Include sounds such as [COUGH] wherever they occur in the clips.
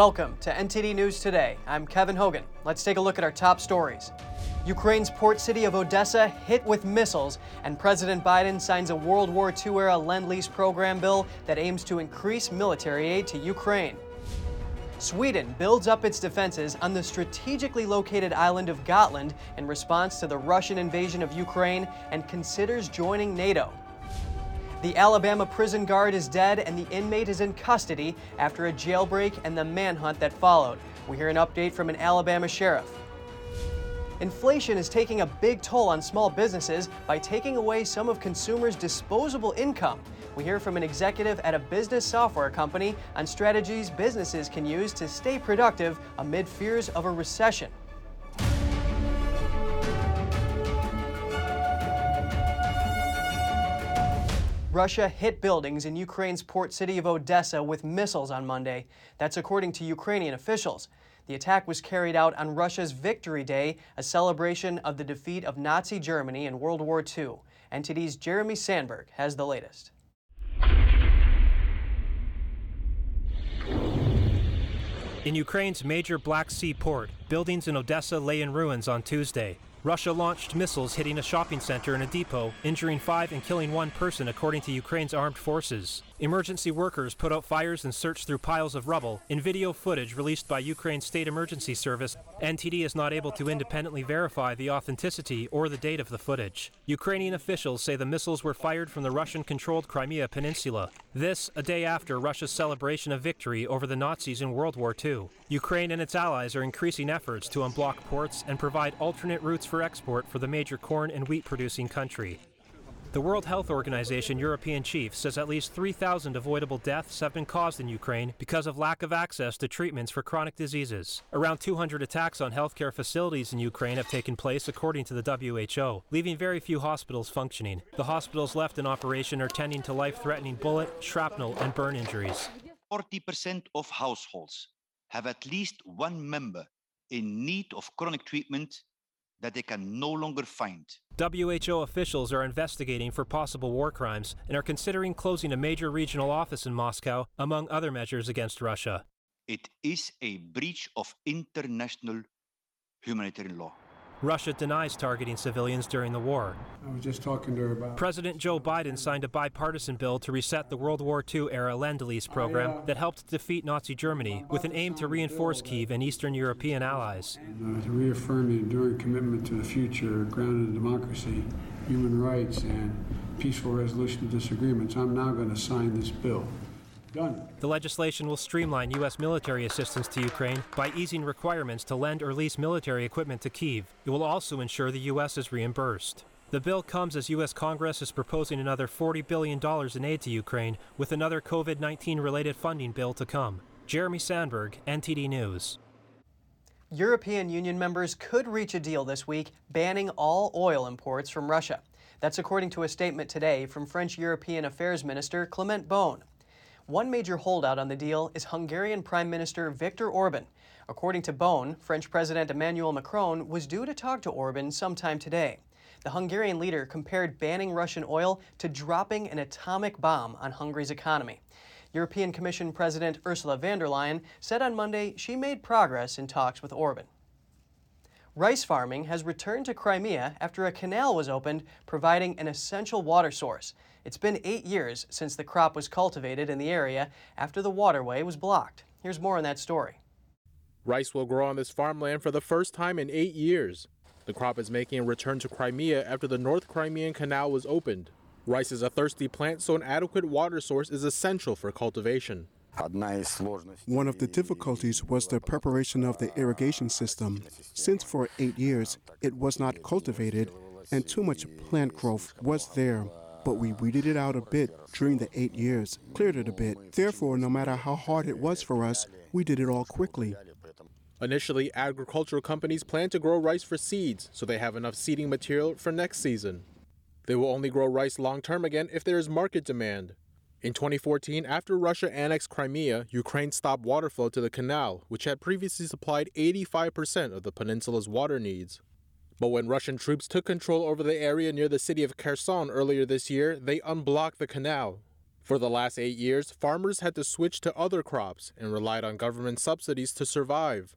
Welcome to NTD News Today. I'm Kevin Hogan. Let's take a look at our top stories. Ukraine's port city of Odessa hit with missiles, and President Biden signs a World War II era Lend Lease program bill that aims to increase military aid to Ukraine. Sweden builds up its defenses on the strategically located island of Gotland in response to the Russian invasion of Ukraine and considers joining NATO. The Alabama prison guard is dead and the inmate is in custody after a jailbreak and the manhunt that followed. We hear an update from an Alabama sheriff. Inflation is taking a big toll on small businesses by taking away some of consumers' disposable income. We hear from an executive at a business software company on strategies businesses can use to stay productive amid fears of a recession. Russia hit buildings in Ukraine's port city of Odessa with missiles on Monday. That's according to Ukrainian officials. The attack was carried out on Russia's Victory Day, a celebration of the defeat of Nazi Germany in World War II. NTD's Jeremy Sandberg has the latest. In Ukraine's major Black Sea port, buildings in Odessa lay in ruins on Tuesday. Russia launched missiles hitting a shopping center and a depot, injuring five and killing one person, according to Ukraine's armed forces. Emergency workers put out fires and searched through piles of rubble. In video footage released by Ukraine's State Emergency Service, NTD is not able to independently verify the authenticity or the date of the footage. Ukrainian officials say the missiles were fired from the Russian controlled Crimea Peninsula. This, a day after Russia's celebration of victory over the Nazis in World War II. Ukraine and its allies are increasing efforts to unblock ports and provide alternate routes for export for the major corn and wheat producing country. The World Health Organization European chief says at least 3,000 avoidable deaths have been caused in Ukraine because of lack of access to treatments for chronic diseases. Around 200 attacks on healthcare facilities in Ukraine have taken place, according to the WHO, leaving very few hospitals functioning. The hospitals left in operation are tending to life threatening bullet, shrapnel, and burn injuries. 40% of households have at least one member in need of chronic treatment that they can no longer find. WHO officials are investigating for possible war crimes and are considering closing a major regional office in Moscow, among other measures against Russia. It is a breach of international humanitarian law. Russia denies targeting civilians during the war. I was just talking to her about. President Joe Biden signed a bipartisan bill to reset the World War II era Lend Lease program I, uh, that helped defeat Nazi Germany with an aim to reinforce Kiev and Eastern European allies. Uh, to reaffirm the enduring commitment to the future grounded in democracy, human rights, and peaceful resolution of disagreements, I'm now going to sign this bill. Done. The legislation will streamline U.S. military assistance to Ukraine by easing requirements to lend or lease military equipment to Kiev. It will also ensure the U.S. is reimbursed. The bill comes as U.S. Congress is proposing another $40 billion in aid to Ukraine, with another COVID 19 related funding bill to come. Jeremy Sandberg, NTD News. European Union members could reach a deal this week banning all oil imports from Russia. That's according to a statement today from French European Affairs Minister Clement Beaune. One major holdout on the deal is Hungarian Prime Minister Viktor Orban. According to Beaune, French President Emmanuel Macron was due to talk to Orban sometime today. The Hungarian leader compared banning Russian oil to dropping an atomic bomb on Hungary's economy. European Commission President Ursula von der Leyen said on Monday she made progress in talks with Orban. Rice farming has returned to Crimea after a canal was opened, providing an essential water source. It's been eight years since the crop was cultivated in the area after the waterway was blocked. Here's more on that story. Rice will grow on this farmland for the first time in eight years. The crop is making a return to Crimea after the North Crimean Canal was opened. Rice is a thirsty plant, so an adequate water source is essential for cultivation. One of the difficulties was the preparation of the irrigation system. Since for eight years it was not cultivated and too much plant growth was there, but we weeded it out a bit during the eight years, cleared it a bit. Therefore, no matter how hard it was for us, we did it all quickly. Initially, agricultural companies plan to grow rice for seeds so they have enough seeding material for next season. They will only grow rice long term again if there is market demand. In 2014, after Russia annexed Crimea, Ukraine stopped water flow to the canal, which had previously supplied 85% of the peninsula's water needs. But when Russian troops took control over the area near the city of Kherson earlier this year, they unblocked the canal. For the last eight years, farmers had to switch to other crops and relied on government subsidies to survive.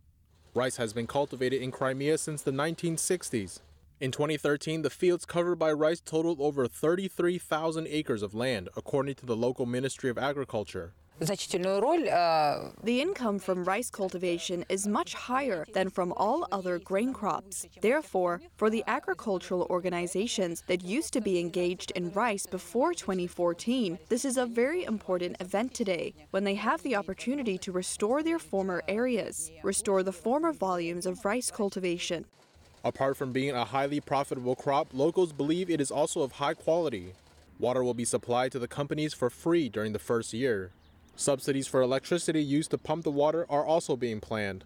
Rice has been cultivated in Crimea since the 1960s. In 2013, the fields covered by rice totaled over 33,000 acres of land, according to the local Ministry of Agriculture. The income from rice cultivation is much higher than from all other grain crops. Therefore, for the agricultural organizations that used to be engaged in rice before 2014, this is a very important event today when they have the opportunity to restore their former areas, restore the former volumes of rice cultivation. Apart from being a highly profitable crop, locals believe it is also of high quality. Water will be supplied to the companies for free during the first year. Subsidies for electricity used to pump the water are also being planned.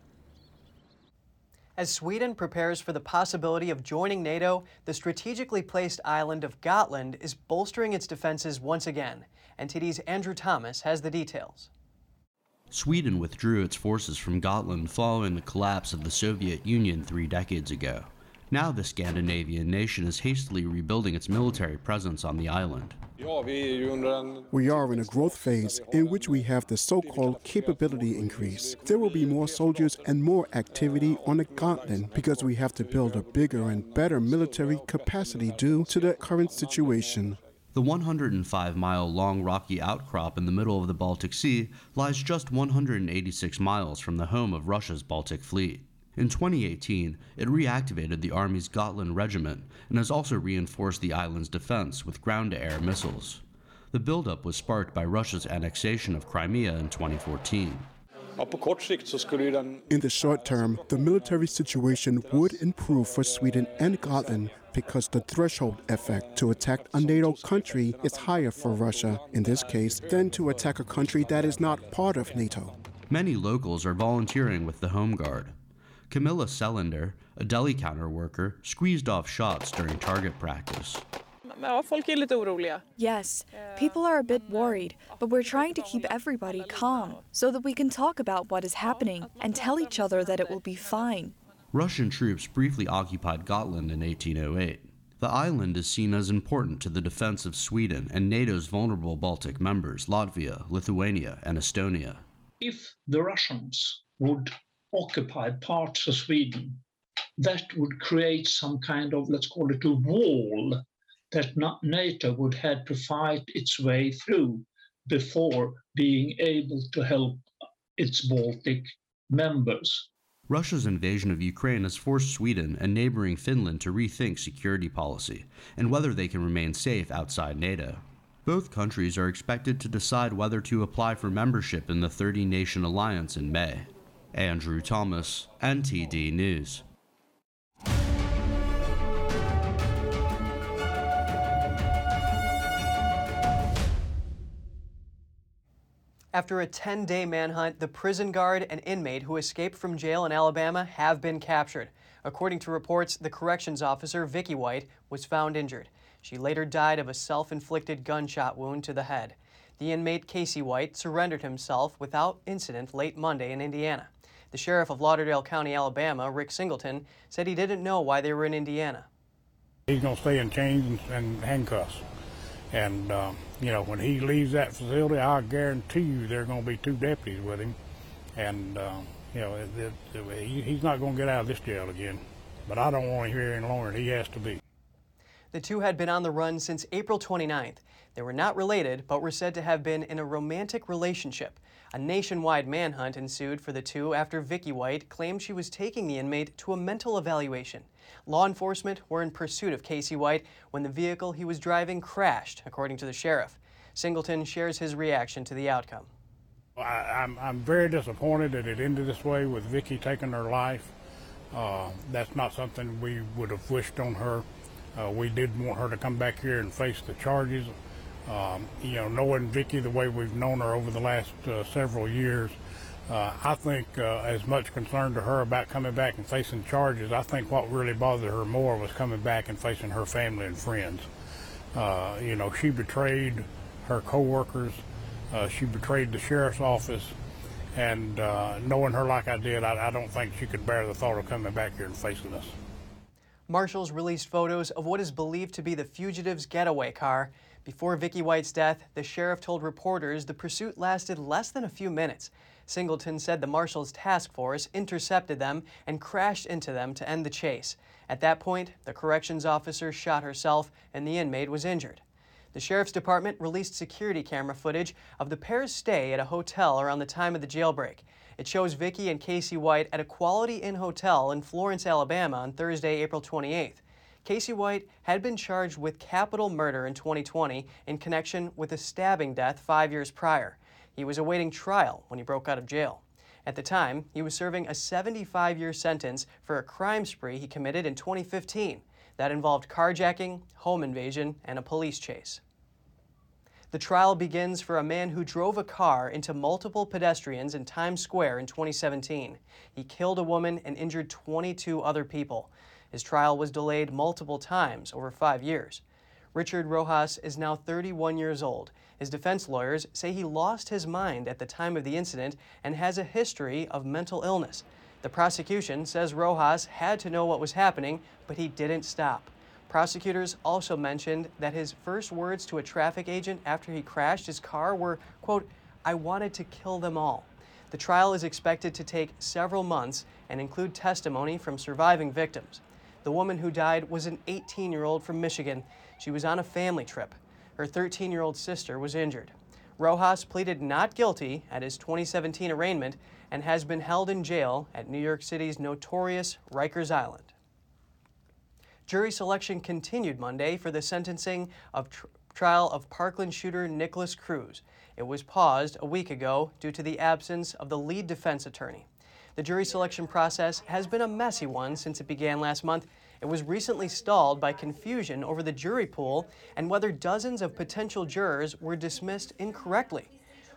As Sweden prepares for the possibility of joining NATO, the strategically placed island of Gotland is bolstering its defenses once again. NTD's Andrew Thomas has the details. Sweden withdrew its forces from Gotland following the collapse of the Soviet Union three decades ago. Now, the Scandinavian nation is hastily rebuilding its military presence on the island. We are in a growth phase in which we have the so called capability increase. There will be more soldiers and more activity on the continent because we have to build a bigger and better military capacity due to the current situation. The 105 mile long rocky outcrop in the middle of the Baltic Sea lies just 186 miles from the home of Russia's Baltic Fleet. In 2018, it reactivated the Army's Gotland Regiment and has also reinforced the island's defense with ground to air missiles. The buildup was sparked by Russia's annexation of Crimea in 2014. In the short term, the military situation would improve for Sweden and Gotland because the threshold effect to attack a NATO country is higher for Russia, in this case, than to attack a country that is not part of NATO. Many locals are volunteering with the Home Guard. Camilla Selander, a deli counter worker, squeezed off shots during target practice. Yes, people are a bit worried, but we're trying to keep everybody calm so that we can talk about what is happening and tell each other that it will be fine. Russian troops briefly occupied Gotland in 1808. The island is seen as important to the defense of Sweden and NATO's vulnerable Baltic members, Latvia, Lithuania, and Estonia. If the Russians would occupied parts of Sweden, that would create some kind of, let's call it a wall that NATO would have to fight its way through before being able to help its Baltic members. Russia's invasion of Ukraine has forced Sweden and neighboring Finland to rethink security policy and whether they can remain safe outside NATO. Both countries are expected to decide whether to apply for membership in the 30 nation alliance in May. Andrew Thomas, NTD News. After a 10 day manhunt, the prison guard and inmate who escaped from jail in Alabama have been captured. According to reports, the corrections officer, Vicky White, was found injured. She later died of a self inflicted gunshot wound to the head. The inmate, Casey White, surrendered himself without incident late Monday in Indiana. The sheriff of Lauderdale County, Alabama, Rick Singleton, said he didn't know why they were in Indiana. He's going to stay in chains and, handcuffs. And, uh, you know, when he leaves that facility, I guarantee you there are going to be two deputies with him. And, uh, you know, it, it, it, he's not going to get out of this jail again. But I don't want him here any longer. He has to be. The two had been on the run since April 29th. They were not related, but were said to have been in a romantic relationship. A nationwide manhunt ensued for the two after Vicky White claimed she was taking the inmate to a mental evaluation. Law enforcement were in pursuit of Casey White when the vehicle he was driving crashed, according to the sheriff. Singleton shares his reaction to the outcome. I, am I'm, I'm very disappointed that it ended this way with Vicky taking her life. Uh, that's not something we would have wished on her. Uh, we did want her to come back here and face the charges. Um, you know, knowing Vicky the way we've known her over the last uh, several years, uh, I think uh, as much concern to her about coming back and facing charges, I think what really bothered her more was coming back and facing her family and friends. Uh, you know, she betrayed her coworkers, uh, she betrayed the sheriff's office, and uh, knowing her like I did, I, I don't think she could bear the thought of coming back here and facing us. Marshals released photos of what is believed to be the fugitive's getaway car. Before Vicky White's death, the sheriff told reporters the pursuit lasted less than a few minutes. Singleton said the marshal's task force intercepted them and crashed into them to end the chase. At that point, the corrections officer shot herself and the inmate was injured. The sheriff's department released security camera footage of the pair's stay at a hotel around the time of the jailbreak. It shows Vicky and Casey White at a Quality Inn hotel in Florence, Alabama on Thursday, April 28th. Casey White had been charged with capital murder in 2020 in connection with a stabbing death five years prior. He was awaiting trial when he broke out of jail. At the time, he was serving a 75 year sentence for a crime spree he committed in 2015 that involved carjacking, home invasion, and a police chase. The trial begins for a man who drove a car into multiple pedestrians in Times Square in 2017. He killed a woman and injured 22 other people. His trial was delayed multiple times over five years. Richard Rojas is now 31 years old. His defense lawyers say he lost his mind at the time of the incident and has a history of mental illness. The prosecution says Rojas had to know what was happening, but he didn't stop. Prosecutors also mentioned that his first words to a traffic agent after he crashed his car were, quote, I wanted to kill them all. The trial is expected to take several months and include testimony from surviving victims. The woman who died was an 18 year old from Michigan. She was on a family trip. Her 13 year old sister was injured. Rojas pleaded not guilty at his 2017 arraignment and has been held in jail at New York City's notorious Rikers Island. Jury selection continued Monday for the sentencing of tr- trial of Parkland shooter Nikolas Cruz. It was paused a week ago due to the absence of the lead defense attorney. The jury selection process has been a messy one since it began last month. It was recently stalled by confusion over the jury pool and whether dozens of potential jurors were dismissed incorrectly.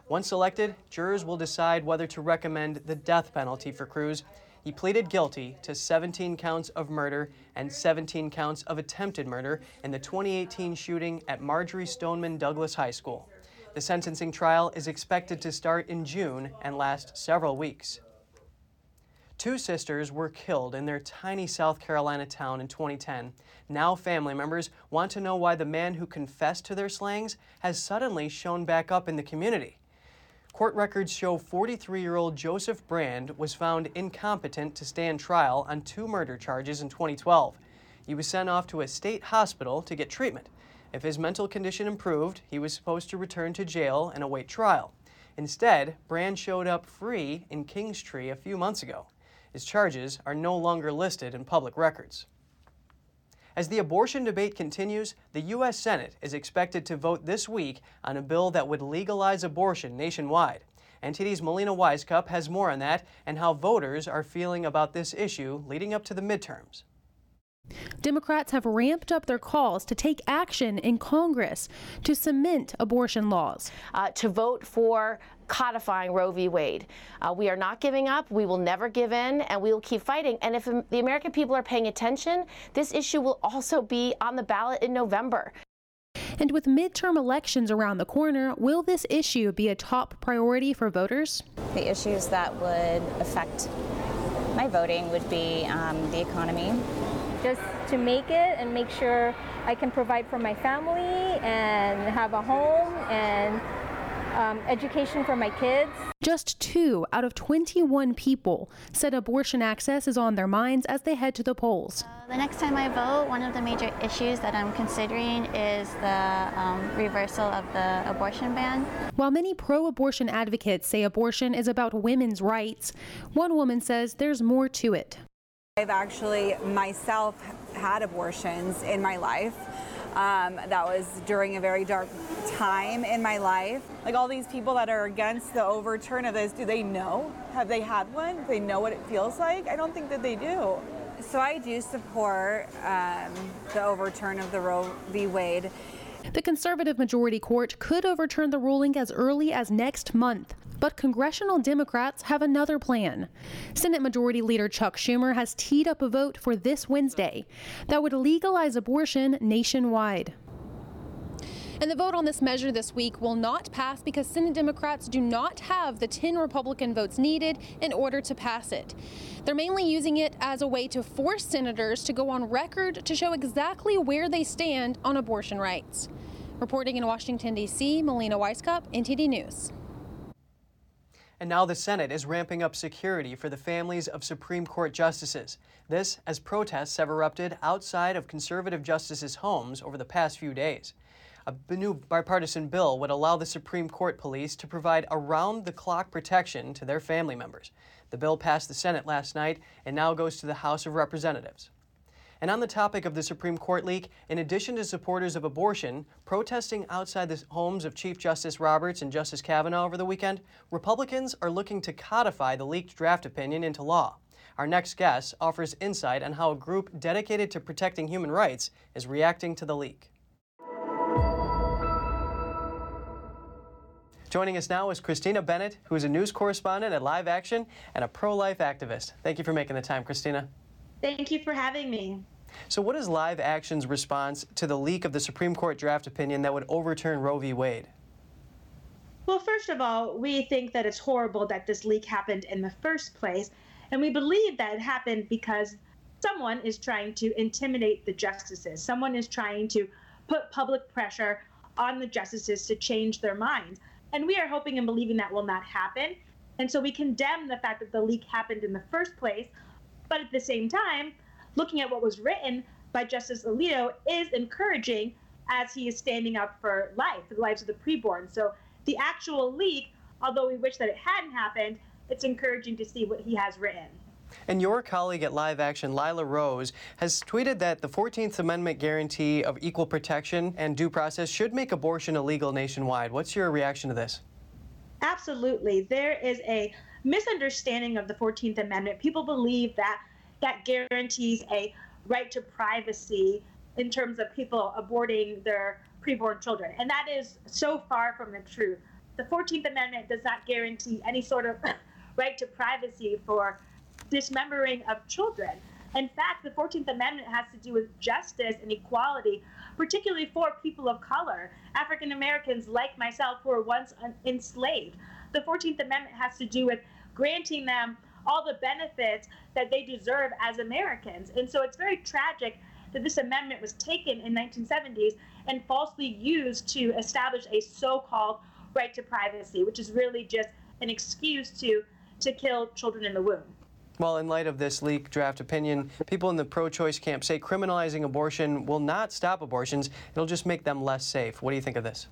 Once selected, jurors will decide whether to recommend the death penalty for Cruz. He pleaded guilty to 17 counts of murder and 17 counts of attempted murder in the 2018 shooting at Marjory Stoneman Douglas High School. The sentencing trial is expected to start in June and last several weeks. Two sisters were killed in their tiny South Carolina town in 2010. Now, family members want to know why the man who confessed to their slayings has suddenly shown back up in the community. Court records show 43 year old Joseph Brand was found incompetent to stand trial on two murder charges in 2012. He was sent off to a state hospital to get treatment. If his mental condition improved, he was supposed to return to jail and await trial. Instead, Brand showed up free in Kingstree a few months ago. His charges are no longer listed in public records. As the abortion debate continues, the U.S. Senate is expected to vote this week on a bill that would legalize abortion nationwide. NTD's Melina Wisecup has more on that and how voters are feeling about this issue leading up to the midterms. Democrats have ramped up their calls to take action in Congress to cement abortion laws. Uh, to vote for codifying Roe v. Wade. Uh, we are not giving up. We will never give in, and we will keep fighting. And if the American people are paying attention, this issue will also be on the ballot in November. And with midterm elections around the corner, will this issue be a top priority for voters? The issues that would affect my voting would be um, the economy. Just to make it and make sure I can provide for my family and have a home and um, education for my kids. Just two out of 21 people said abortion access is on their minds as they head to the polls. Uh, the next time I vote, one of the major issues that I'm considering is the um, reversal of the abortion ban. While many pro abortion advocates say abortion is about women's rights, one woman says there's more to it. I've actually myself had abortions in my life. Um, that was during a very dark time in my life. Like all these people that are against the overturn of this, do they know? Have they had one? Do they know what it feels like? I don't think that they do. So I do support um, the overturn of the Roe v. Wade. The conservative majority court could overturn the ruling as early as next month. But congressional Democrats have another plan. Senate Majority Leader Chuck Schumer has teed up a vote for this Wednesday that would legalize abortion nationwide. And the vote on this measure this week will not pass because Senate Democrats do not have the 10 Republican votes needed in order to pass it. They're mainly using it as a way to force senators to go on record to show exactly where they stand on abortion rights. Reporting in Washington, D.C., Melina Wisecup, NTD News. And now the Senate is ramping up security for the families of Supreme Court justices. This as protests have erupted outside of conservative justices' homes over the past few days. A new bipartisan bill would allow the Supreme Court police to provide around the clock protection to their family members. The bill passed the Senate last night and now goes to the House of Representatives. And on the topic of the Supreme Court leak, in addition to supporters of abortion protesting outside the homes of Chief Justice Roberts and Justice Kavanaugh over the weekend, Republicans are looking to codify the leaked draft opinion into law. Our next guest offers insight on how a group dedicated to protecting human rights is reacting to the leak. Joining us now is Christina Bennett, who is a news correspondent at Live Action and a pro life activist. Thank you for making the time, Christina. Thank you for having me. So, what is Live Action's response to the leak of the Supreme Court draft opinion that would overturn Roe v. Wade? Well, first of all, we think that it's horrible that this leak happened in the first place. And we believe that it happened because someone is trying to intimidate the justices. Someone is trying to put public pressure on the justices to change their minds. And we are hoping and believing that will not happen. And so we condemn the fact that the leak happened in the first place. But at the same time, looking at what was written by Justice Alito is encouraging as he is standing up for life, for the lives of the preborn. So the actual leak, although we wish that it hadn't happened, it's encouraging to see what he has written. And your colleague at Live Action, Lila Rose, has tweeted that the 14th Amendment guarantee of equal protection and due process should make abortion illegal nationwide. What's your reaction to this? Absolutely. There is a misunderstanding of the 14th Amendment. People believe that that guarantees a right to privacy in terms of people aborting their preborn children. And that is so far from the truth. The 14th Amendment does not guarantee any sort of [LAUGHS] right to privacy for dismembering of children. In fact, the 14th Amendment has to do with justice and equality, particularly for people of color, African Americans like myself who were once enslaved. The 14th Amendment has to do with granting them all the benefits that they deserve as Americans. And so it's very tragic that this amendment was taken in 1970s and falsely used to establish a so-called right to privacy, which is really just an excuse to to kill children in the womb. Well, in light of this leak draft opinion, people in the pro choice camp say criminalizing abortion will not stop abortions, it'll just make them less safe. What do you think of this?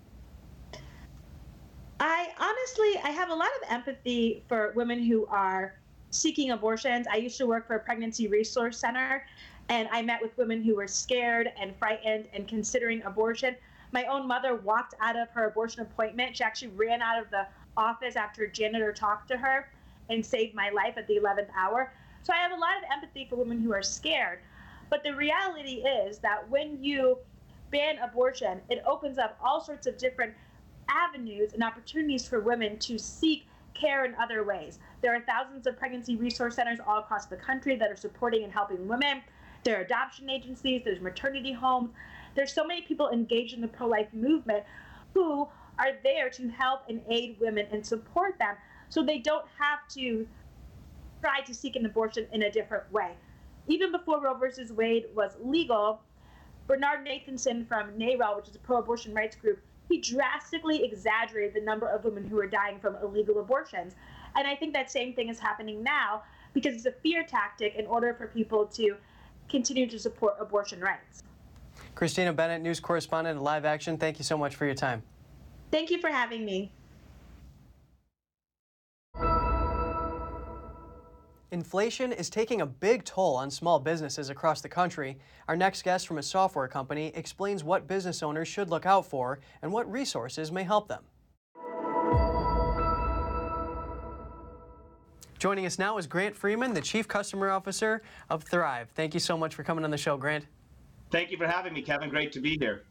I honestly, I have a lot of empathy for women who are seeking abortions. I used to work for a pregnancy resource center, and I met with women who were scared and frightened and considering abortion. My own mother walked out of her abortion appointment. She actually ran out of the office after a janitor talked to her and saved my life at the 11th hour. So I have a lot of empathy for women who are scared. But the reality is that when you ban abortion, it opens up all sorts of different avenues and opportunities for women to seek care in other ways. There are thousands of pregnancy resource centers all across the country that are supporting and helping women. There are adoption agencies, there's maternity homes. There's so many people engaged in the pro life movement who are there to help and aid women and support them so they don't have to try to seek an abortion in a different way. Even before Roe versus Wade was legal, Bernard Nathanson from NARAL, which is a pro abortion rights group, he drastically exaggerated the number of women who are dying from illegal abortions. And I think that same thing is happening now because it's a fear tactic in order for people to continue to support abortion rights. Christina Bennett, news correspondent at Live Action, thank you so much for your time. Thank you for having me. Inflation is taking a big toll on small businesses across the country. Our next guest from a software company explains what business owners should look out for and what resources may help them. Joining us now is Grant Freeman, the Chief Customer Officer of Thryv. Thank you so much for coming on the show, Grant. Thank you for having me, Kevin. Great to be here.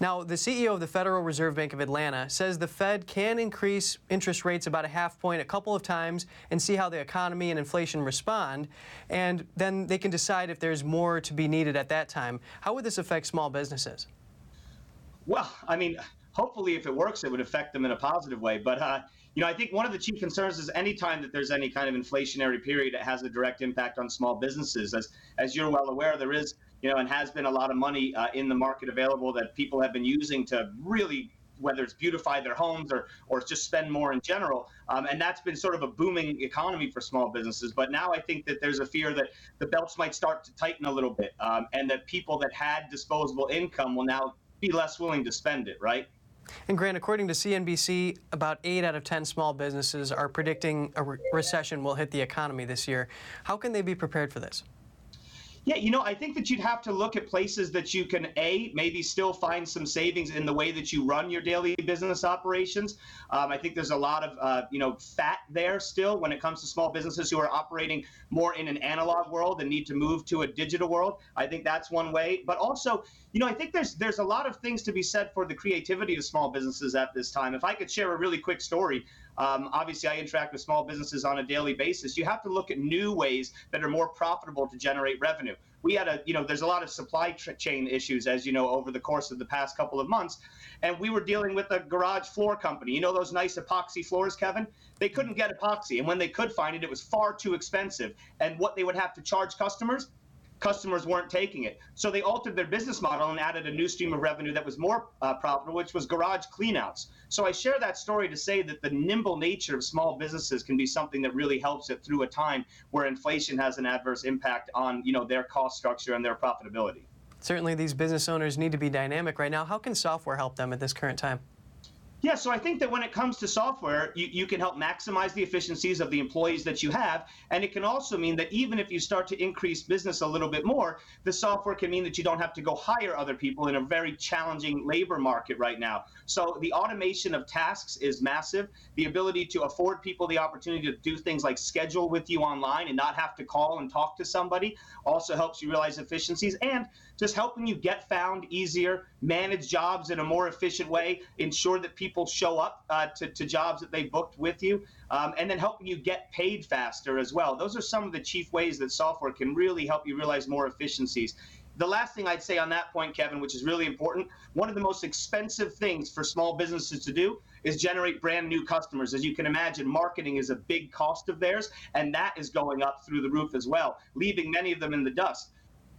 Now, the CEO of the Federal Reserve Bank of Atlanta says the Fed can increase interest rates about a half point a couple of times and see how the economy and inflation respond, and then they can decide if there's more to be needed at that time. How would this affect small businesses? Well, I mean, hopefully, if it works, it would affect them in a positive way. But uh, you know, I think one of the chief concerns is anytime that there's any kind of inflationary period, it has a direct impact on small businesses. As as you're well aware, there is you know, and has been a lot of money uh, in the market available that people have been using to really whether it's beautify their homes or or just spend more in general. Um, and that's been sort of a booming economy for small businesses. But now I think that there's a fear that the belts might start to tighten a little bit, um, and that people that had disposable income will now be less willing to spend it. Right. And Grant, according to CNBC, about 8 out of 10 small businesses are predicting a re- recession will hit the economy this year. How can they be prepared for this? Yeah, you know, I think that you'd have to look at places that you can a maybe still find some savings in the way that you run your daily business operations. Um, I think there's a lot of uh, you know fat there still when it comes to small businesses who are operating more in an analog world and need to move to a digital world. I think that's one way, but also you know I think there's there's a lot of things to be said for the creativity of small businesses at this time. If I could share a really quick story. Um, obviously, I interact with small businesses on a daily basis. You have to look at new ways that are more profitable to generate revenue. We had a, you know, there's a lot of supply chain issues, as you know, over the course of the past couple of months. And we were dealing with a garage floor company. You know those nice epoxy floors, Kevin? They couldn't get epoxy. And when they could find it, it was far too expensive. And what they would have to charge customers, customers weren't taking it. So they altered their business model and added a new stream of revenue that was more uh, profitable, which was garage cleanouts. So I share that story to say that the nimble nature of small businesses can be something that really helps it through a time where inflation has an adverse impact on you know their cost structure and their profitability. Certainly, these business owners need to be dynamic right now. How can software help them at this current time? Yeah, so I think that when it comes to software, you, you can help maximize the efficiencies of the employees that you have. And it can also mean that even if you start to increase business a little bit more, the software can mean that you don't have to go hire other people in a very challenging labor market right now. So the automation of tasks is massive. The ability to afford people the opportunity to do things like schedule with you online and not have to call and talk to somebody also helps you realize efficiencies. And just helping you get found easier, manage jobs in a more efficient way, ensure that people show up uh, to, to jobs that they booked with you, um, and then helping you get paid faster as well. Those are some of the chief ways that software can really help you realize more efficiencies. The last thing I'd say on that point, Kevin, which is really important, one of the most expensive things for small businesses to do is generate brand new customers. As you can imagine, marketing is a big cost of theirs, and that is going up through the roof as well, leaving many of them in the dust.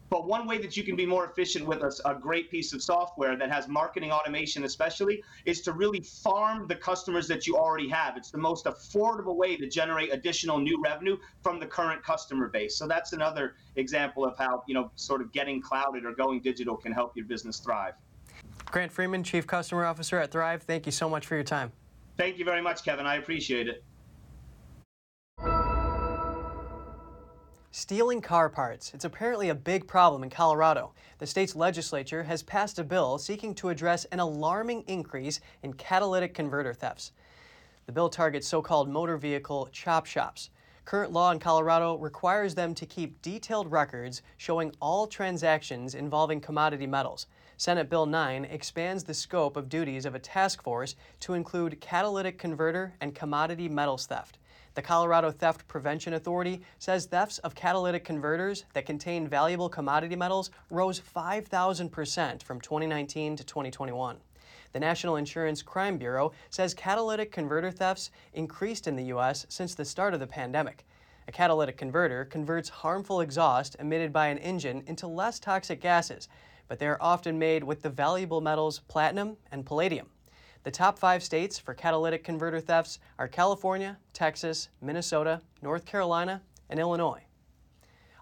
But one way that you can be more efficient with a, a, great piece of software that has marketing automation, especially, is to really farm the customers that you already have. It's the most affordable way to generate additional new revenue from the current customer base. So that's another example of how, you know, sort of getting clouded or going digital can help your business thrive. Grant Freeman, Chief Customer Officer at Thryv, thank you so much for your time. Thank you very much, Kevin. I appreciate it. Stealing car parts. It's apparently a big problem in Colorado. The state's legislature has passed a bill seeking to address an alarming increase in catalytic converter thefts. The bill targets so called motor vehicle chop shops. Current law in Colorado requires them to keep detailed records showing all transactions involving commodity metals. Senate Bill 9 expands the scope of duties of a task force to include catalytic converter and commodity metals theft. The Colorado Theft Prevention Authority says thefts of catalytic converters that contain valuable commodity metals rose 5,000% from 2019 to 2021. The National Insurance Crime Bureau says catalytic converter thefts increased in the U.S. since the start of the pandemic. A catalytic converter converts harmful exhaust emitted by an engine into less toxic gases, but they are often made with the valuable metals platinum and palladium. The top five states for catalytic converter thefts are California, Texas, Minnesota, North Carolina, and Illinois.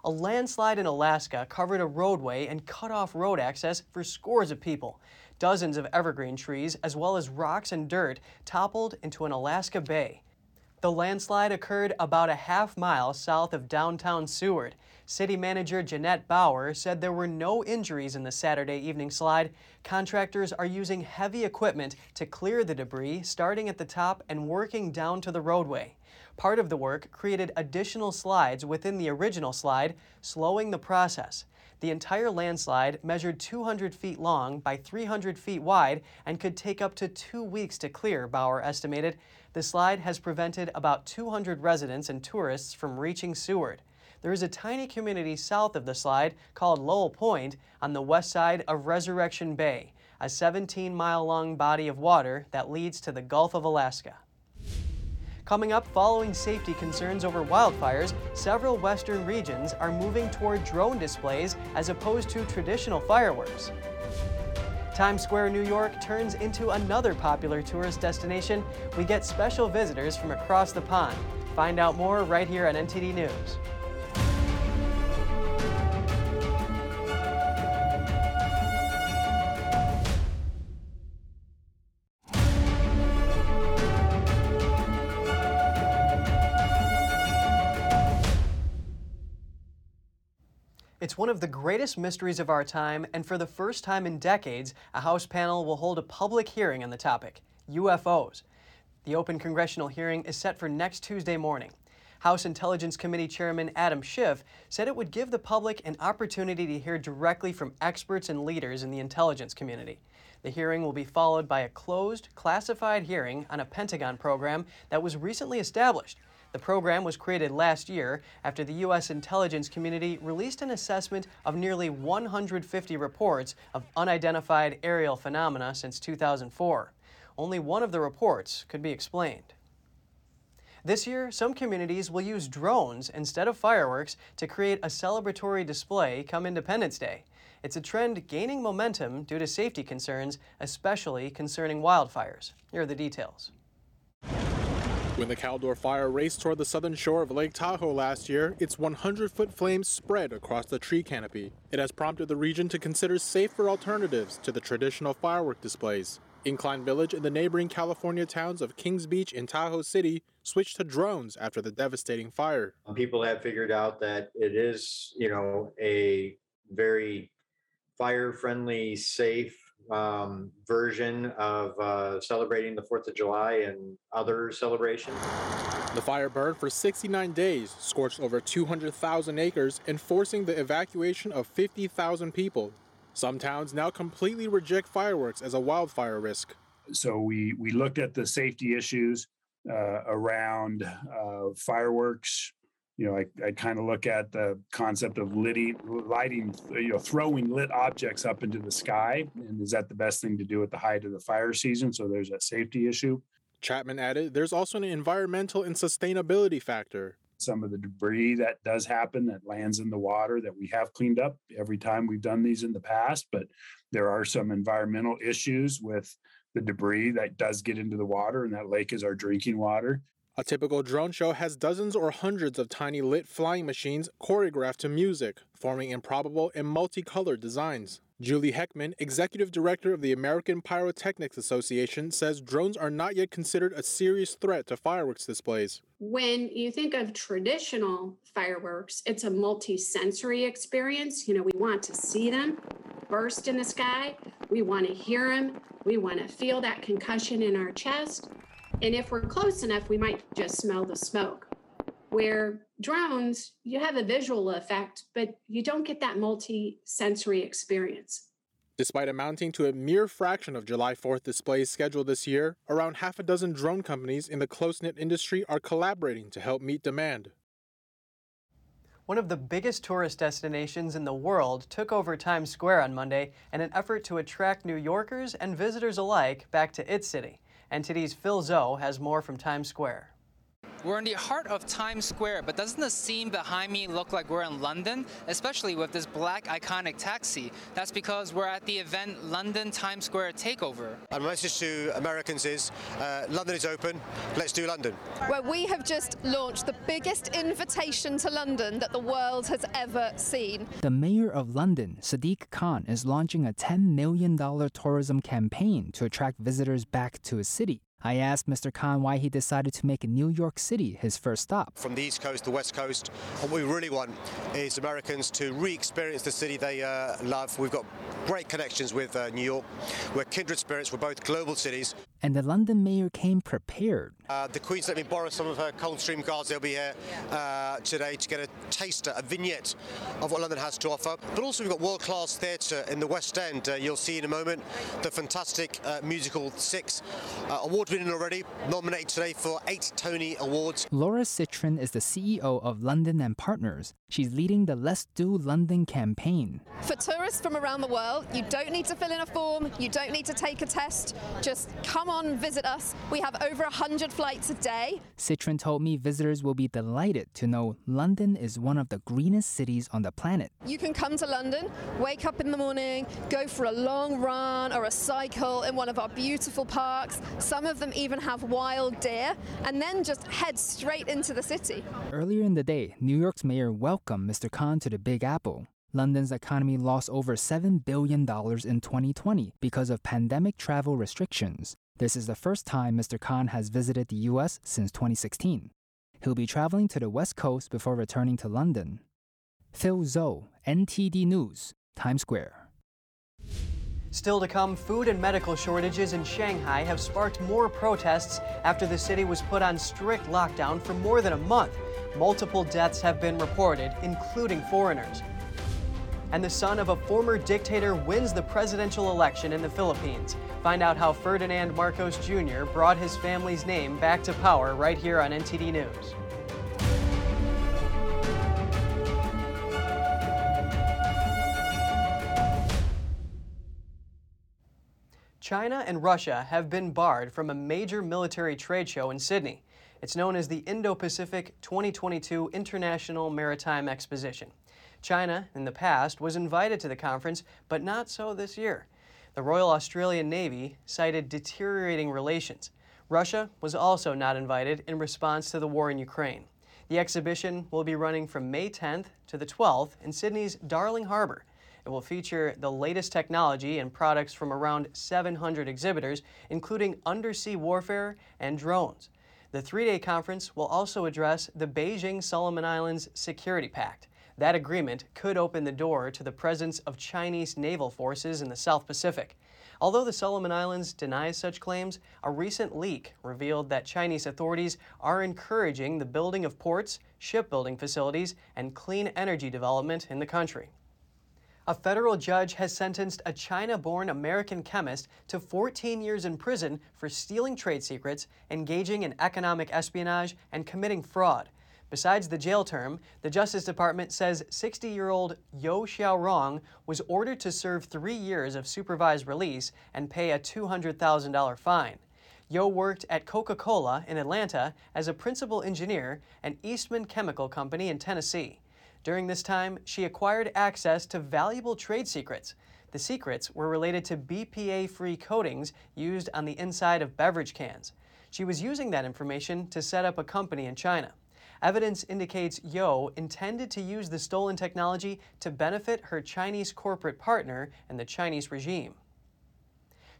A landslide in Alaska covered a roadway and cut off road access for scores of people. Dozens of evergreen trees, as well as rocks and dirt, toppled into an Alaska bay. The landslide occurred about a half mile south of downtown Seward. City manager Janette Bower said there were no injuries in the Saturday evening slide. Contractors are using heavy equipment to clear the debris, starting at the top and working down to the roadway. Part of the work created additional slides within the original slide, slowing the process. The entire landslide measured 200 feet long by 300 feet wide and could take up to two weeks to clear, Bauer estimated. The slide has prevented about 200 residents and tourists from reaching Seward. There is a tiny community south of the slide called Lowell Point on the west side of Resurrection Bay, a 17 mile long body of water that leads to the Gulf of Alaska. Coming up, following safety concerns over wildfires, several western regions are moving toward drone displays as opposed to traditional fireworks. Times Square, New York turns into another popular tourist destination. We get special visitors from across the pond. Find out more right here on NTD News. One of the greatest mysteries of our time, and for the first time in decades, a House panel will hold a public hearing on the topic UFOs. The open congressional hearing is set for next Tuesday morning. House Intelligence Committee Chairman Adam Schiff said it would give the public an opportunity to hear directly from experts and leaders in the intelligence community. The hearing will be followed by a closed, classified hearing on a Pentagon program that was recently established the program was created last year after the U.S. intelligence community released an assessment of nearly 150 reports of unidentified aerial phenomena since 2004. Only one of the reports could be explained. This year, some communities will use drones instead of fireworks to create a celebratory display come Independence Day. It's a trend gaining momentum due to safety concerns, especially concerning wildfires. Here are the details. When the Caldor fire raced toward the southern shore of Lake Tahoe last year, its 100 foot flames spread across the tree canopy. It has prompted the region to consider safer alternatives to the traditional firework displays. Incline Village and the neighboring California towns of Kings Beach and Tahoe City switched to drones after the devastating fire. People have figured out that it is, you know, a very fire friendly, safe um, version of uh, celebrating the 4th of July and other celebrations. The fire burned for 69 days, scorched over 200,000 acres, and forcing the evacuation of 50,000 people. Some towns now completely reject fireworks as a wildfire risk. So we, we looked at the safety issues uh, around uh, fireworks, you know, I, I kind of look at the concept of lighting, lighting, you know, throwing lit objects up into the sky. And is that the best thing to do at the height of the fire season? So there's a safety issue. Chapman added, there's also an environmental and sustainability factor. Some of the debris that does happen that lands in the water that we have cleaned up every time we've done these in the past, but there are some environmental issues with the debris that does get into the water, and that lake is our drinking water. A typical drone show has dozens or hundreds of tiny lit flying machines choreographed to music, forming improbable and multicolored designs. Julie Heckman, executive director of the American Pyrotechnics Association, says drones are not yet considered a serious threat to fireworks displays. When you think of traditional fireworks, it's a multi-sensory experience. You know, we want to see them burst in the sky, we want to hear them, we want to feel that concussion in our chest. And if we're close enough, we might just smell the smoke. Where drones, you have a visual effect, but you don't get that multi sensory experience. Despite amounting to a mere fraction of July 4th displays scheduled this year, around half a dozen drone companies in the close knit industry are collaborating to help meet demand. One of the biggest tourist destinations in the world took over Times Square on Monday in an effort to attract New Yorkers and visitors alike back to its city. NTD's Phil Zoe has more from Times Square. We're in the heart of Times Square, but doesn't the scene behind me look like we're in London? Especially with this black iconic taxi. That's because we're at the event London Times Square Takeover. Our message to Americans is uh, London is open, let's do London. Where we have just launched the biggest invitation to London that the world has ever seen. The mayor of London, Sadiq Khan, is launching a $10 million tourism campaign to attract visitors back to his city. I asked Mr. Khan why he decided to make New York City his first stop. From the East Coast to the West Coast, what we really want is Americans to re-experience the city they uh, love. We've got great connections with uh, New York. We're kindred spirits. We're both global cities. And the London mayor came prepared. Uh, the Queen's let me borrow some of her Coldstream guards. They'll be here uh, today to get a taster, a vignette of what London has to offer. But also we've got world-class theatre in the West End. Uh, you'll see in a moment the fantastic uh, musical Six, award winning already, nominated today for eight Tony Awards. Laura Citron is the CEO of London and Partners. She's leading the Let's Do London campaign. For tourists from around the world, you don't need to fill in a form, you don't need to take a test. Just come come on visit us. We have over 100 flights a day. Citron told me visitors will be delighted to know London is one of the greenest cities on the planet. You can come to London, wake up in the morning, go for a long run or a cycle in one of our beautiful parks. Some of them even have wild deer, and then just head straight into the city. Earlier in the day, New York's mayor welcomed Mr. Khan to the Big Apple. London's economy lost over $7 billion in 2020 because of pandemic travel restrictions. This is the first time Mr. Khan has visited the US since 2016. He'll be traveling to the West Coast before returning to London. Phil Zoe, NTD News, Times Square. Still to come, food and medical shortages in Shanghai have sparked more protests after the city was put on strict lockdown for more than a month. Multiple deaths have been reported, including foreigners. And the son of a former dictator wins the presidential election in the Philippines. Find out how Ferdinand Marcos Jr. brought his family's name back to power right here on NTD News. China and Russia have been barred from a major military trade show in Sydney. It's known as the Indo Pacific 2022 International Maritime Exposition. China, in the past, was invited to the conference, but not so this year. The Royal Australian Navy cited deteriorating relations. Russia was also not invited in response to the war in Ukraine. The exhibition will be running from May 10th to the 12th in Sydney's Darling Harbour. It will feature the latest technology and products from around 700 exhibitors, including undersea warfare and drones. The three day conference will also address the Beijing Solomon Islands Security Pact. That agreement could open the door to the presence of Chinese naval forces in the South Pacific. Although the Solomon Islands denies such claims, a recent leak revealed that Chinese authorities are encouraging the building of ports, shipbuilding facilities, and clean energy development in the country. A federal judge has sentenced a China born American chemist to 14 years in prison for stealing trade secrets, engaging in economic espionage, and committing fraud. Besides the jail term, the Justice Department says 60 year old You Xiaorong was ordered to serve three years of supervised release and pay a $200,000 fine. Yo worked at Coca Cola in Atlanta as a principal engineer and Eastman Chemical Company in Tennessee. During this time, she acquired access to valuable trade secrets. The secrets were related to BPA free coatings used on the inside of beverage cans. She was using that information to set up a company in China. Evidence indicates You intended to use the stolen technology to benefit her Chinese corporate partner and the Chinese regime.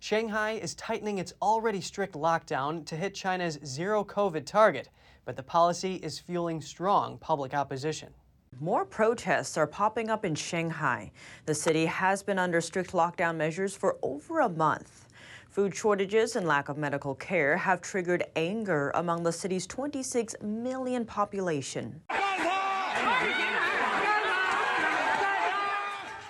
Shanghai is tightening its already strict lockdown to hit China's zero COVID target, but the policy is fueling strong public opposition. More protests are popping up in Shanghai. The city has been under strict lockdown measures for over a month. Food shortages and lack of medical care have triggered anger among the city's 26 million population.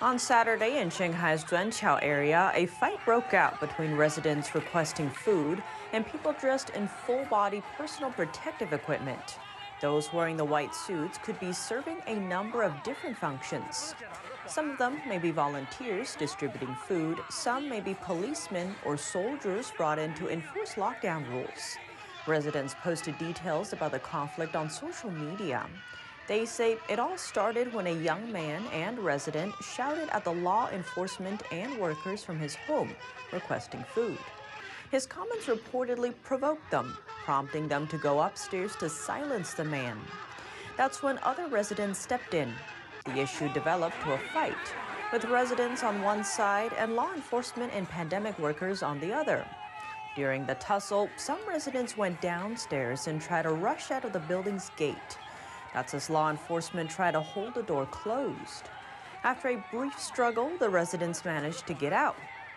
On Saturday in Shanghai's Zhuanqiao area, a fight broke out between residents requesting food and people dressed in full body personal protective equipment. Those wearing the white suits could be serving a number of different functions. Some of them may be volunteers distributing food, some may be policemen or soldiers brought in to enforce lockdown rules. Residents posted details about the conflict on social media. They say it all started when a young man and resident shouted at the law enforcement and workers from his home requesting food. His comments reportedly provoked them, prompting them to go upstairs to silence the man. That's when other residents stepped in, the issue developed to a fight, with residents on one side and law enforcement and pandemic workers on the other. During the tussle, some residents went downstairs and tried to rush out of the building's gate. That's as law enforcement tried to hold the door closed. After a brief struggle, the residents managed to get out.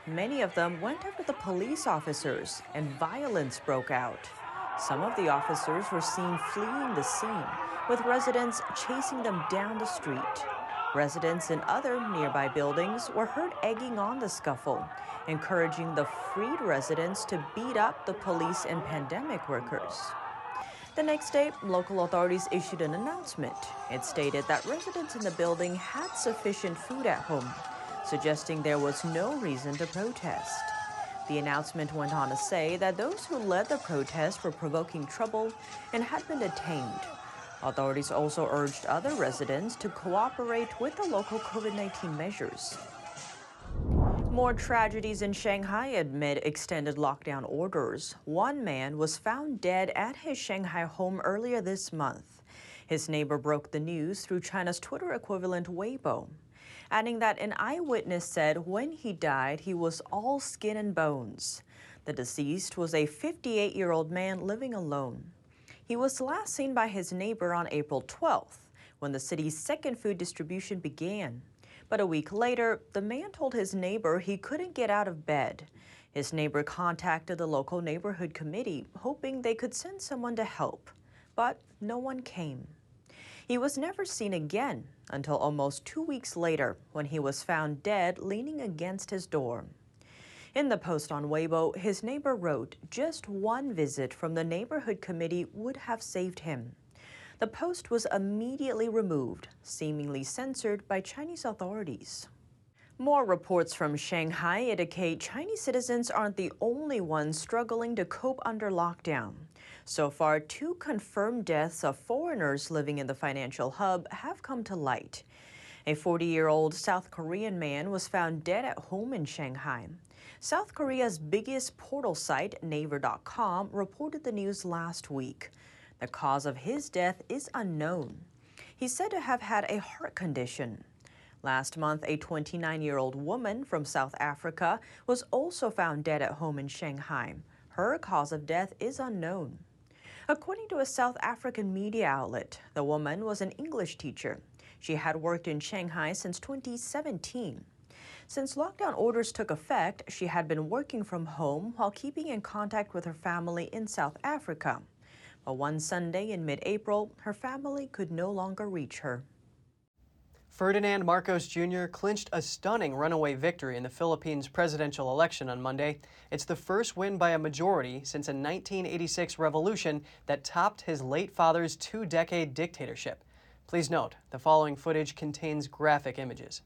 Many of them went after the police officers, and violence broke out. Some of the officers were seen fleeing the scene, with residents chasing them down the street. Residents in other nearby buildings were heard egging on the scuffle, encouraging the freed residents to beat up the police and pandemic workers. The next day, local authorities issued an announcement. It stated that residents in the building had sufficient food at home, suggesting there was no reason to protest. The announcement went on to say that those who led the protest were provoking trouble and had been detained. Authorities also urged other residents to cooperate with the local COVID 19 measures. More tragedies in Shanghai amid extended lockdown orders. One man was found dead at his Shanghai home earlier this month. His neighbor broke the news through China's Twitter equivalent Weibo, adding that an eyewitness said when he died, he was all skin and bones. The deceased was a 58 year old man living alone. He was last seen by his neighbor on April 12th, when the city's second food distribution began. But a week later, the man told his neighbor he couldn't get out of bed. His neighbor contacted the local neighborhood committee, hoping they could send someone to help. But no one came. He was never seen again until almost two weeks later when he was found dead leaning against his door. In the post on Weibo, his neighbor wrote just one visit from the neighborhood committee would have saved him. The post was immediately removed, seemingly censored by Chinese authorities. More reports from Shanghai indicate Chinese citizens aren't the only ones struggling to cope under lockdown. So far, two confirmed deaths of foreigners living in the financial hub have come to light. A 40 year old South Korean man was found dead at home in Shanghai. South Korea's biggest portal site, Naver.com, reported the news last week. The cause of his death is unknown. He's said to have had a heart condition. Last month, a 29 year old woman from South Africa was also found dead at home in Shanghai. Her cause of death is unknown. According to a South African media outlet, the woman was an English teacher. She had worked in Shanghai since 2017. Since lockdown orders took effect, she had been working from home while keeping in contact with her family in South Africa. But one Sunday in mid April, her family could no longer reach her. Ferdinand Marcos Jr. clinched a stunning runaway victory in the Philippines presidential election on Monday. It's the first win by a majority since a 1986 revolution that topped his late father's two decade dictatorship. Please note, the following footage contains graphic images.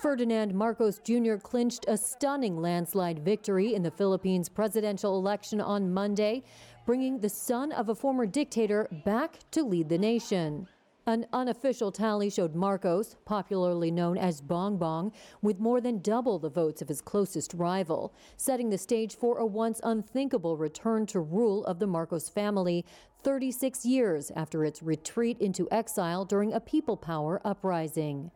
Ferdinand Marcos Jr. clinched a stunning landslide victory in the Philippines presidential election on Monday, bringing the son of a former dictator back to lead the nation. An unofficial tally showed Marcos, popularly known as Bong Bong, with more than double the votes of his closest rival, setting the stage for a once unthinkable return to rule of the Marcos family 36 years after its retreat into exile during a people power uprising.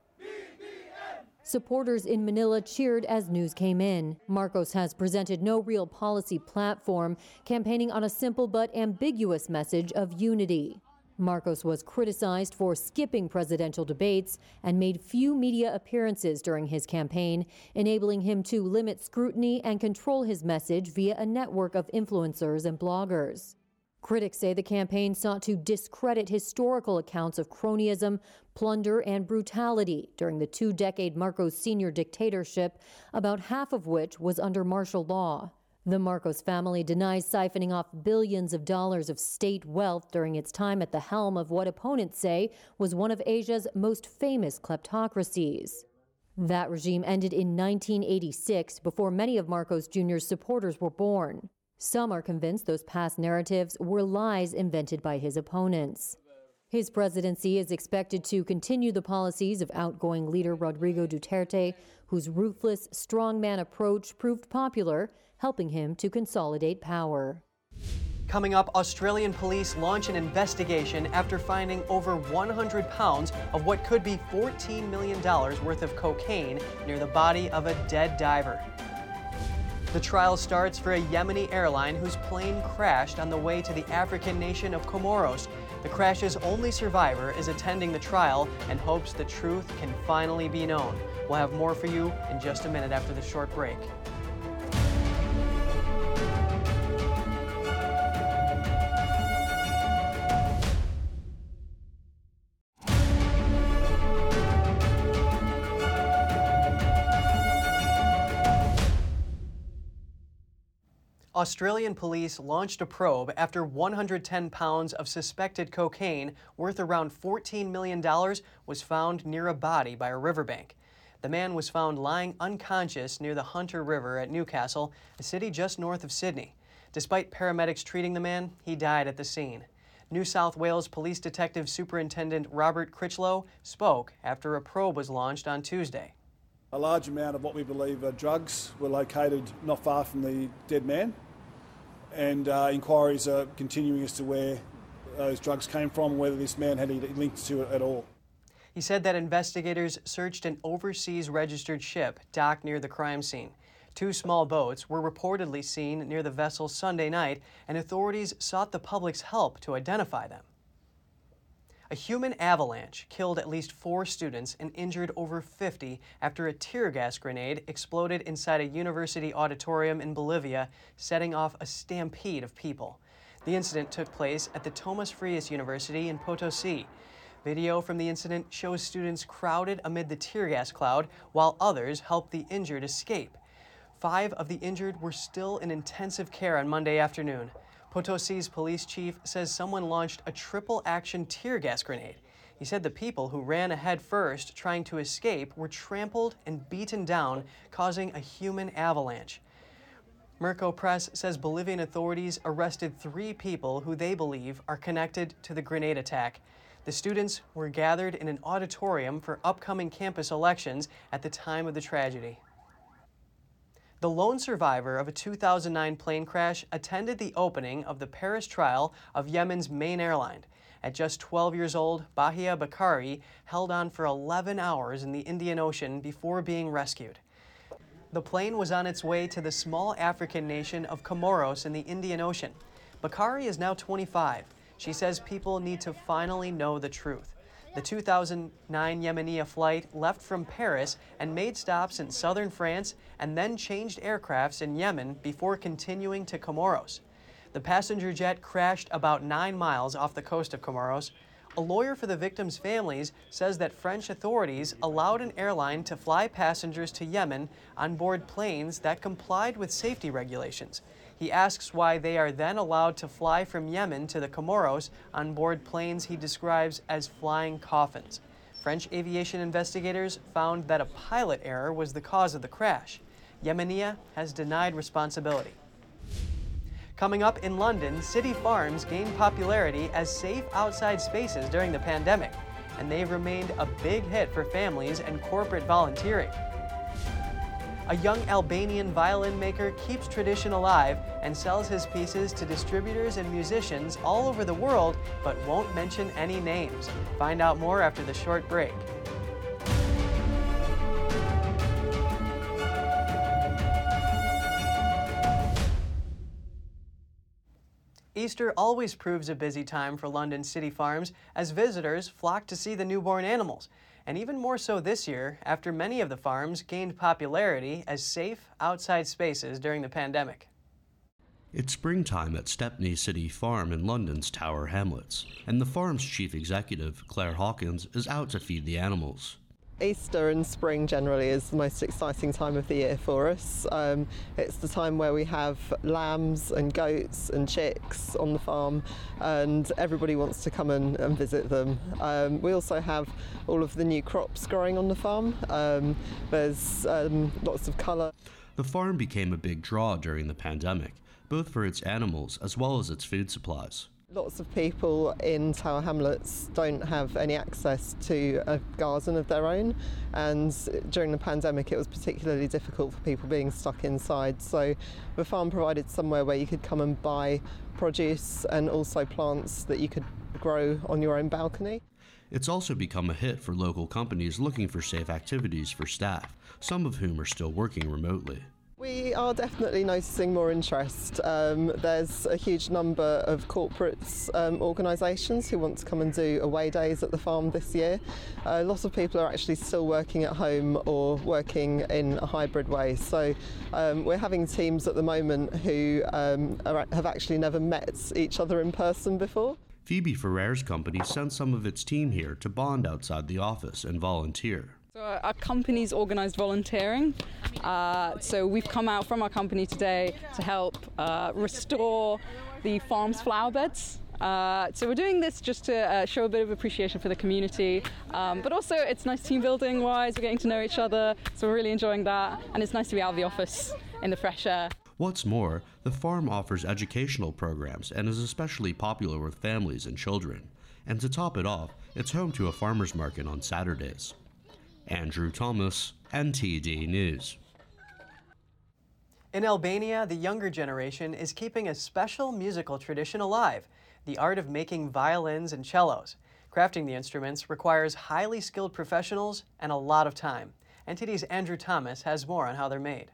Supporters in Manila cheered as news came in. Marcos has presented no real policy platform, campaigning on a simple but ambiguous message of unity. Marcos was criticized for skipping presidential debates and made few media appearances during his campaign, enabling him to limit scrutiny and control his message via a network of influencers and bloggers. Critics say the campaign sought to discredit historical accounts of cronyism, plunder, and brutality during the two decade Marcos senior dictatorship, about half of which was under martial law. The Marcos family denies siphoning off billions of dollars of state wealth during its time at the helm of what opponents say was one of Asia's most famous kleptocracies. That regime ended in 1986 before many of Marcos Jr.'s supporters were born. Some are convinced those past narratives were lies invented by his opponents. His presidency is expected to continue the policies of outgoing leader Rodrigo Duterte, whose ruthless, strongman approach proved popular, helping him to consolidate power. Coming up, Australian police launch an investigation after finding over 100 pounds of what could be $14 million worth of cocaine near the body of a dead diver. The trial starts for a Yemeni airline whose plane crashed on the way to the African nation of Comoros. The crash's only survivor is attending the trial and hopes the truth can finally be known. We'll have more for you in just a minute after the short break. Australian police launched a probe after 110 pounds of suspected cocaine worth around $14 million was found near a body by a riverbank. The man was found lying unconscious near the Hunter River at Newcastle, a city just north of Sydney. Despite paramedics treating the man, he died at the scene. New South Wales Police Detective Superintendent Robert Critchlow spoke after a probe was launched on Tuesday. A large amount of what we believe are drugs were located not far from the dead man, and uh, inquiries are continuing as to where those drugs came from and whether this man had any links to it at all. He said that investigators searched an overseas registered ship docked near the crime scene. Two small boats were reportedly seen near the vessel Sunday night, and authorities sought the public's help to identify them. A human avalanche killed at least four students and injured over 50 after a tear gas grenade exploded inside a university auditorium in Bolivia, setting off a stampede of people. The incident took place at the Tomas Frias University in Potosi. Video from the incident shows students crowded amid the tear gas cloud while others helped the injured escape. Five of the injured were still in intensive care on Monday afternoon. Potosi's police chief says someone launched a triple action tear gas grenade. He said the people who ran ahead first, trying to escape, were trampled and beaten down, causing a human avalanche. Merco Press says Bolivian authorities arrested three people who they believe are connected to the grenade attack. The students were gathered in an auditorium for upcoming campus elections at the time of the tragedy. The lone survivor of a 2009 plane crash attended the opening of the Paris trial of Yemen's main airline. At just 12 years old, Bahia Bakari held on for 11 hours in the Indian Ocean before being rescued. The plane was on its way to the small African nation of Comoros in the Indian Ocean. Bakari is now 25. She says people need to finally know the truth. The 2009 Yemenia flight left from Paris and made stops in southern France and then changed aircrafts in Yemen before continuing to Comoros. The passenger jet crashed about nine miles off the coast of Comoros. A lawyer for the victims' families says that French authorities allowed an airline to fly passengers to Yemen on board planes that complied with safety regulations. He asks why they are then allowed to fly from Yemen to the Comoros on board planes he describes as flying coffins. French aviation investigators found that a pilot error was the cause of the crash. Yemenia has denied responsibility. Coming up in London, city farms gained popularity as safe outside spaces during the pandemic, and they've remained a big hit for families and corporate volunteering. A young Albanian violin maker keeps tradition alive and sells his pieces to distributors and musicians all over the world, but won't mention any names. Find out more after the short break. Easter always proves a busy time for London city farms as visitors flock to see the newborn animals. And even more so this year, after many of the farms gained popularity as safe outside spaces during the pandemic. It's springtime at Stepney City Farm in London's Tower Hamlets, and the farm's chief executive, Claire Hawkins, is out to feed the animals. Easter and spring generally is the most exciting time of the year for us. Um, it's the time where we have lambs and goats and chicks on the farm, and everybody wants to come and, and visit them. Um, we also have all of the new crops growing on the farm. Um, there's um, lots of colour. The farm became a big draw during the pandemic, both for its animals as well as its food supplies. Lots of people in Tower Hamlets don't have any access to a garden of their own, and during the pandemic, it was particularly difficult for people being stuck inside. So, the farm provided somewhere where you could come and buy produce and also plants that you could grow on your own balcony. It's also become a hit for local companies looking for safe activities for staff, some of whom are still working remotely. We are definitely noticing more interest. Um, there's a huge number of corporates, um, organisations who want to come and do away days at the farm this year. Uh, a lot of people are actually still working at home or working in a hybrid way. So um, we're having teams at the moment who um, are, have actually never met each other in person before. Phoebe Ferrer's company sent some of its team here to bond outside the office and volunteer. So our company's organised volunteering. Uh, so we've come out from our company today to help uh, restore the farm's flower beds Uh, so we're doing this just to uh, show a bit of appreciation for the community, um, but also it's nice team building wise. We're getting to know each other, so we're really enjoying that, and it's nice to be out of the office in the fresh air. What's more, the farm offers educational programs and is especially popular with families and children. And to top it off, it's home to a farmers market on Saturdays. Andrew Thomas, NTD News. In Albania, the younger generation is keeping a special musical tradition alive the art of making violins and cellos. Crafting the instruments requires highly skilled professionals and a lot of time. NTD's Andrew Thomas has more on how they're made.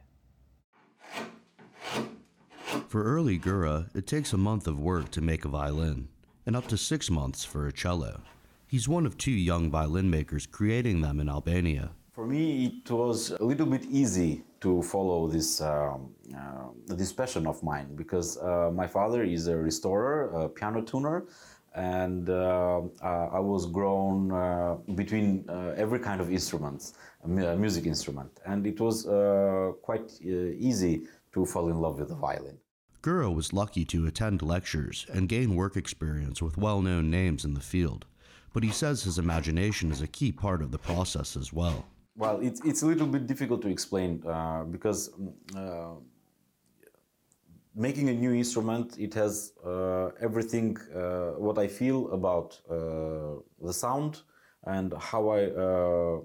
For early Gura, it takes a month of work to make a violin, and up to six months for a cello. He's one of two young violin makers creating them in Albania. For me, it was a little bit easy to follow this um, uh, this passion of mine because uh, my father is a restorer, a piano tuner, and uh, uh I was grown uh, between uh, every kind of instruments, music instrument, and it was quite easy to fall in love with the violin. Gura was lucky to attend lectures and gain work experience with well known names in the field, but he says his imagination is a key part of the process as well. Well, it's, it's a little bit difficult to explain uh, because mm, uh, making a new instrument, it has uh, everything uh, what I feel about uh, the sound and how I uh,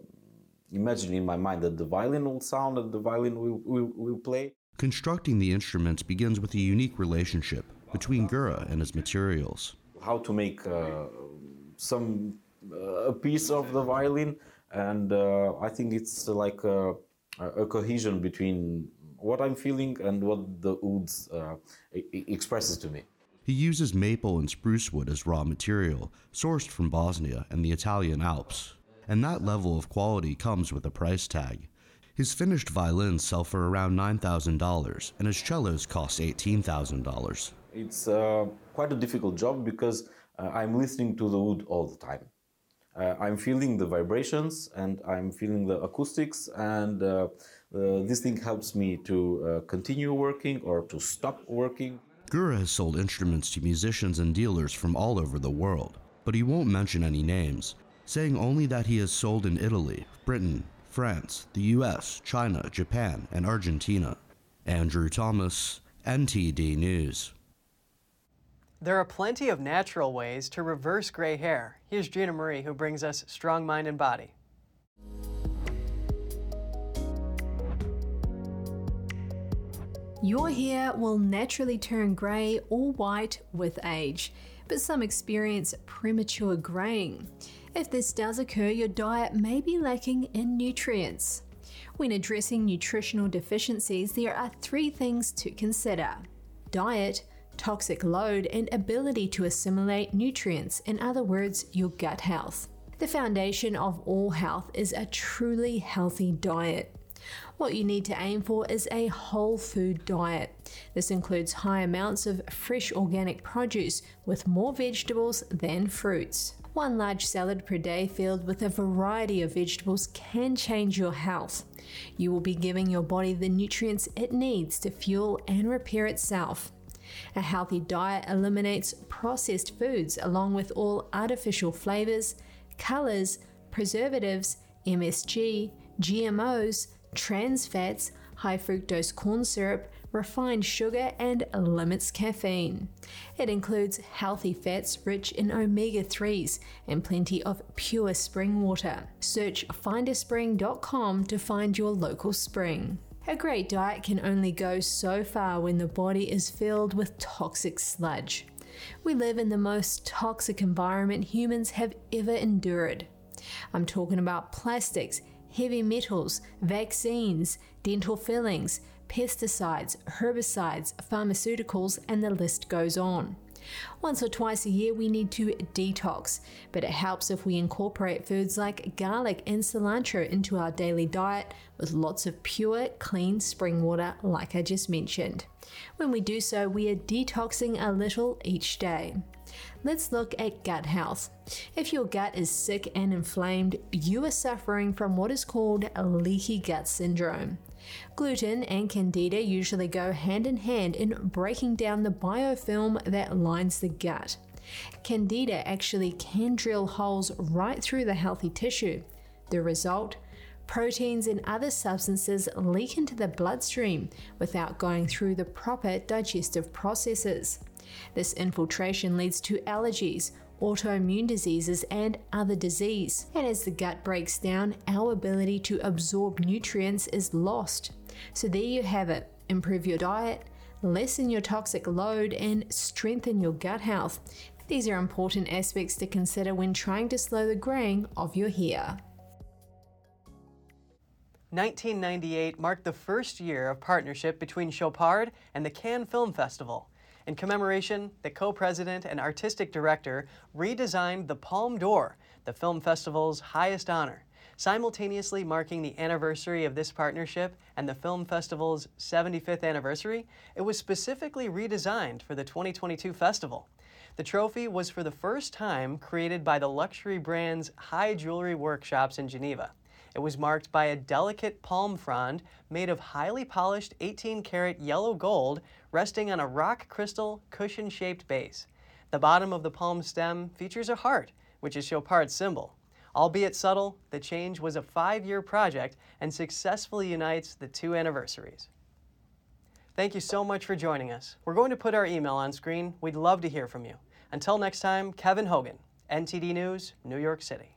imagine in my mind that the violin will sound and the violin will, will, will play. Constructing the instruments begins with a unique relationship between Gura and his materials. How to make uh, some uh, a piece of the violin, and uh, I think it's like a, a, cohesion between what I'm feeling and what the wood uh, expresses to me. He uses maple and spruce wood as raw material, sourced from Bosnia and the Italian Alps. And that level of quality comes with a price tag. His finished violins sell for around $9,000, and his cellos cost $18,000. It's uh, quite a difficult job because uh, I'm listening to the wood all the time. Uh, I'm feeling the vibrations and I'm feeling the acoustics, and uh, uh, this thing helps me to uh, continue working or to stop working. Gura has sold instruments to musicians and dealers from all over the world, but he won't mention any names, saying only that he has sold in Italy, Britain, France, the US, China, Japan, and Argentina. Andrew Thomas, NTD News. There are plenty of natural ways to reverse gray hair. Here's Gina Marie, who brings us Strong Mind and Body. Your hair will naturally turn grey or white with age, but some experience premature greying. If this does occur, your diet may be lacking in nutrients. When addressing nutritional deficiencies, there are three things to consider diet, toxic load, and ability to assimilate nutrients, in other words, your gut health. The foundation of all health is a truly healthy diet. What you need to aim for is a whole food diet. This includes high amounts of fresh organic produce with more vegetables than fruits. One large salad per day filled with a variety of vegetables can change your health. You will be giving your body the nutrients it needs to fuel and repair itself. A healthy diet eliminates processed foods along with all artificial flavors, colors, preservatives, MSG, GMOs, trans fats, high fructose corn syrup, refined sugar, and limits caffeine. It includes healthy fats rich in omega 3s and plenty of pure spring water. Search findaspring.com to find your local spring. A great diet can only go so far when the body is filled with toxic sludge. We live in the most toxic environment humans have ever endured. I'm talking about plastics, heavy metals, vaccines, dental fillings, pesticides, herbicides, pharmaceuticals, and the list goes on. Once or twice a year, we need to detox, but it helps if we incorporate foods like garlic and cilantro into our daily diet with lots of pure, clean spring water, like I just mentioned. When we do so, we are detoxing a little each day. Let's look at gut health. If your gut is sick and inflamed, you are suffering from what is called leaky gut syndrome. Gluten and candida usually go hand in hand in breaking down the biofilm that lines the gut. Candida actually can drill holes right through the healthy tissue. The result? Proteins and other substances leak into the bloodstream without going through the proper digestive processes. This infiltration leads to allergies, autoimmune diseases, and other disease. And as the gut breaks down, our ability to absorb nutrients is lost. So there you have it. Improve your diet, lessen your toxic load, and strengthen your gut health. These are important aspects to consider when trying to slow the graying of your hair. 1998 marked the first year of partnership between Chopard and the Cannes Film Festival. In commemoration, the co-president and artistic director redesigned the Palme d'Or, the film festival's highest honor, simultaneously marking the anniversary of this partnership and the film festival's 75th anniversary. It was specifically redesigned for the 2022 festival. The trophy was for the first time created by the luxury brand's High Jewelry Workshops in Geneva. It was marked by a delicate palm frond made of highly polished 18 karat yellow gold resting on a rock crystal cushion shaped base. The bottom of the palm stem features a heart, which is Chopard's symbol. Albeit subtle, the change was a five year project and successfully unites the two anniversaries. Thank you so much for joining us. We're going to put our email on screen. We'd love to hear from you. Until next time, Kevin Hogan, NTD News, New York City.